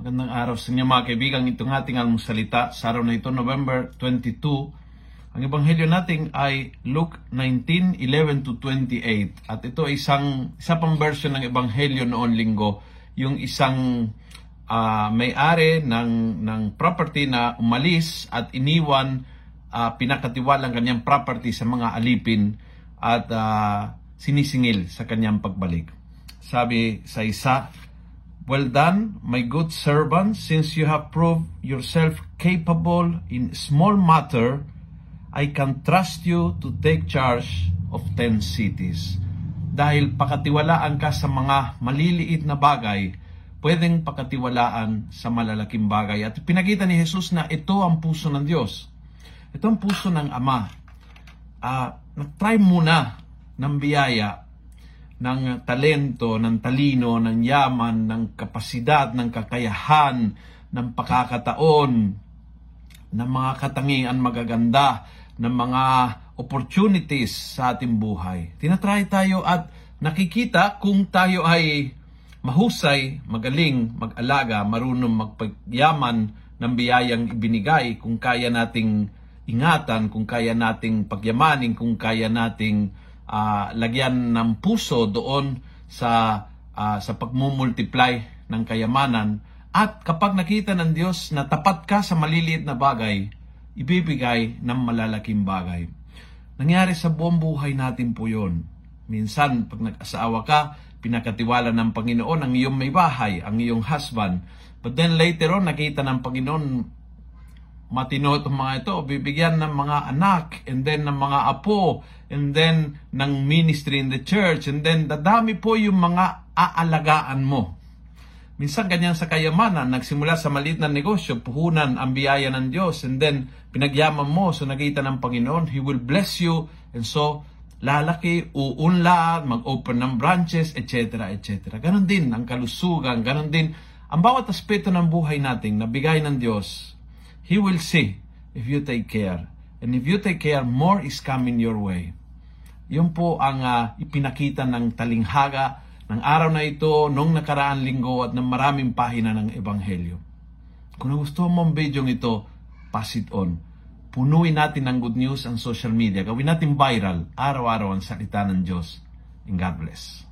Magandang araw sa inyo mga kaibigan. Itong ating almusalita sa araw na ito, November 22. Ang ebanghelyo natin ay Luke 19:11 to 28. At ito ay isang isa pang version ng ebanghelyo noon linggo, yung isang uh, may-ari ng ng property na umalis at iniwan uh, pinakatiwalang kanyang property sa mga alipin at uh, sinisingil sa kanyang pagbalik. Sabi sa isa, Well done, my good servant, since you have proved yourself capable in small matter, I can trust you to take charge of ten cities. Dahil pakatiwalaan ka sa mga maliliit na bagay, pwedeng pakatiwalaan sa malalaking bagay. At pinakita ni Jesus na ito ang puso ng Diyos. Ito ang puso ng Ama. Uh, try muna ng biyaya ng talento, ng talino, ng yaman, ng kapasidad, ng kakayahan, ng pakakataon, ng mga katangian magaganda, ng mga opportunities sa ating buhay. Tinatry tayo at nakikita kung tayo ay mahusay, magaling, mag-alaga, marunong magpagyaman ng biyayang ibinigay, kung kaya nating ingatan, kung kaya nating pagyamanin, kung kaya nating uh, lagyan ng puso doon sa uh, sa pagmumultiply ng kayamanan at kapag nakita ng Diyos na tapat ka sa maliliit na bagay, ibibigay ng malalaking bagay. Nangyari sa buong buhay natin po yon. Minsan, pag nag-asawa ka, pinakatiwala ng Panginoon ang iyong may bahay, ang iyong husband. But then later on, nakita ng Panginoon matino itong mga ito, bibigyan ng mga anak, and then ng mga apo, and then ng ministry in the church, and then dadami po yung mga aalagaan mo. Minsan ganyan sa kayamanan, nagsimula sa maliit na negosyo, puhunan ang biyaya ng Diyos, and then pinagyaman mo, so nakita ng Panginoon, He will bless you, and so lalaki, uunlad, mag-open ng branches, etc., etc. Ganon din ang kalusugan, ganon din ang bawat aspeto ng buhay natin na bigay ng Diyos He will see if you take care. And if you take care, more is coming your way. Yun po ang uh, ipinakita ng talinghaga ng araw na ito, nung nakaraan linggo at ng maraming pahina ng Ebanghelyo. Kung gusto mo ang video ito, pass it on. Punuin natin ng good news ang social media. Gawin natin viral, araw-araw ang salita ng Diyos. And God bless.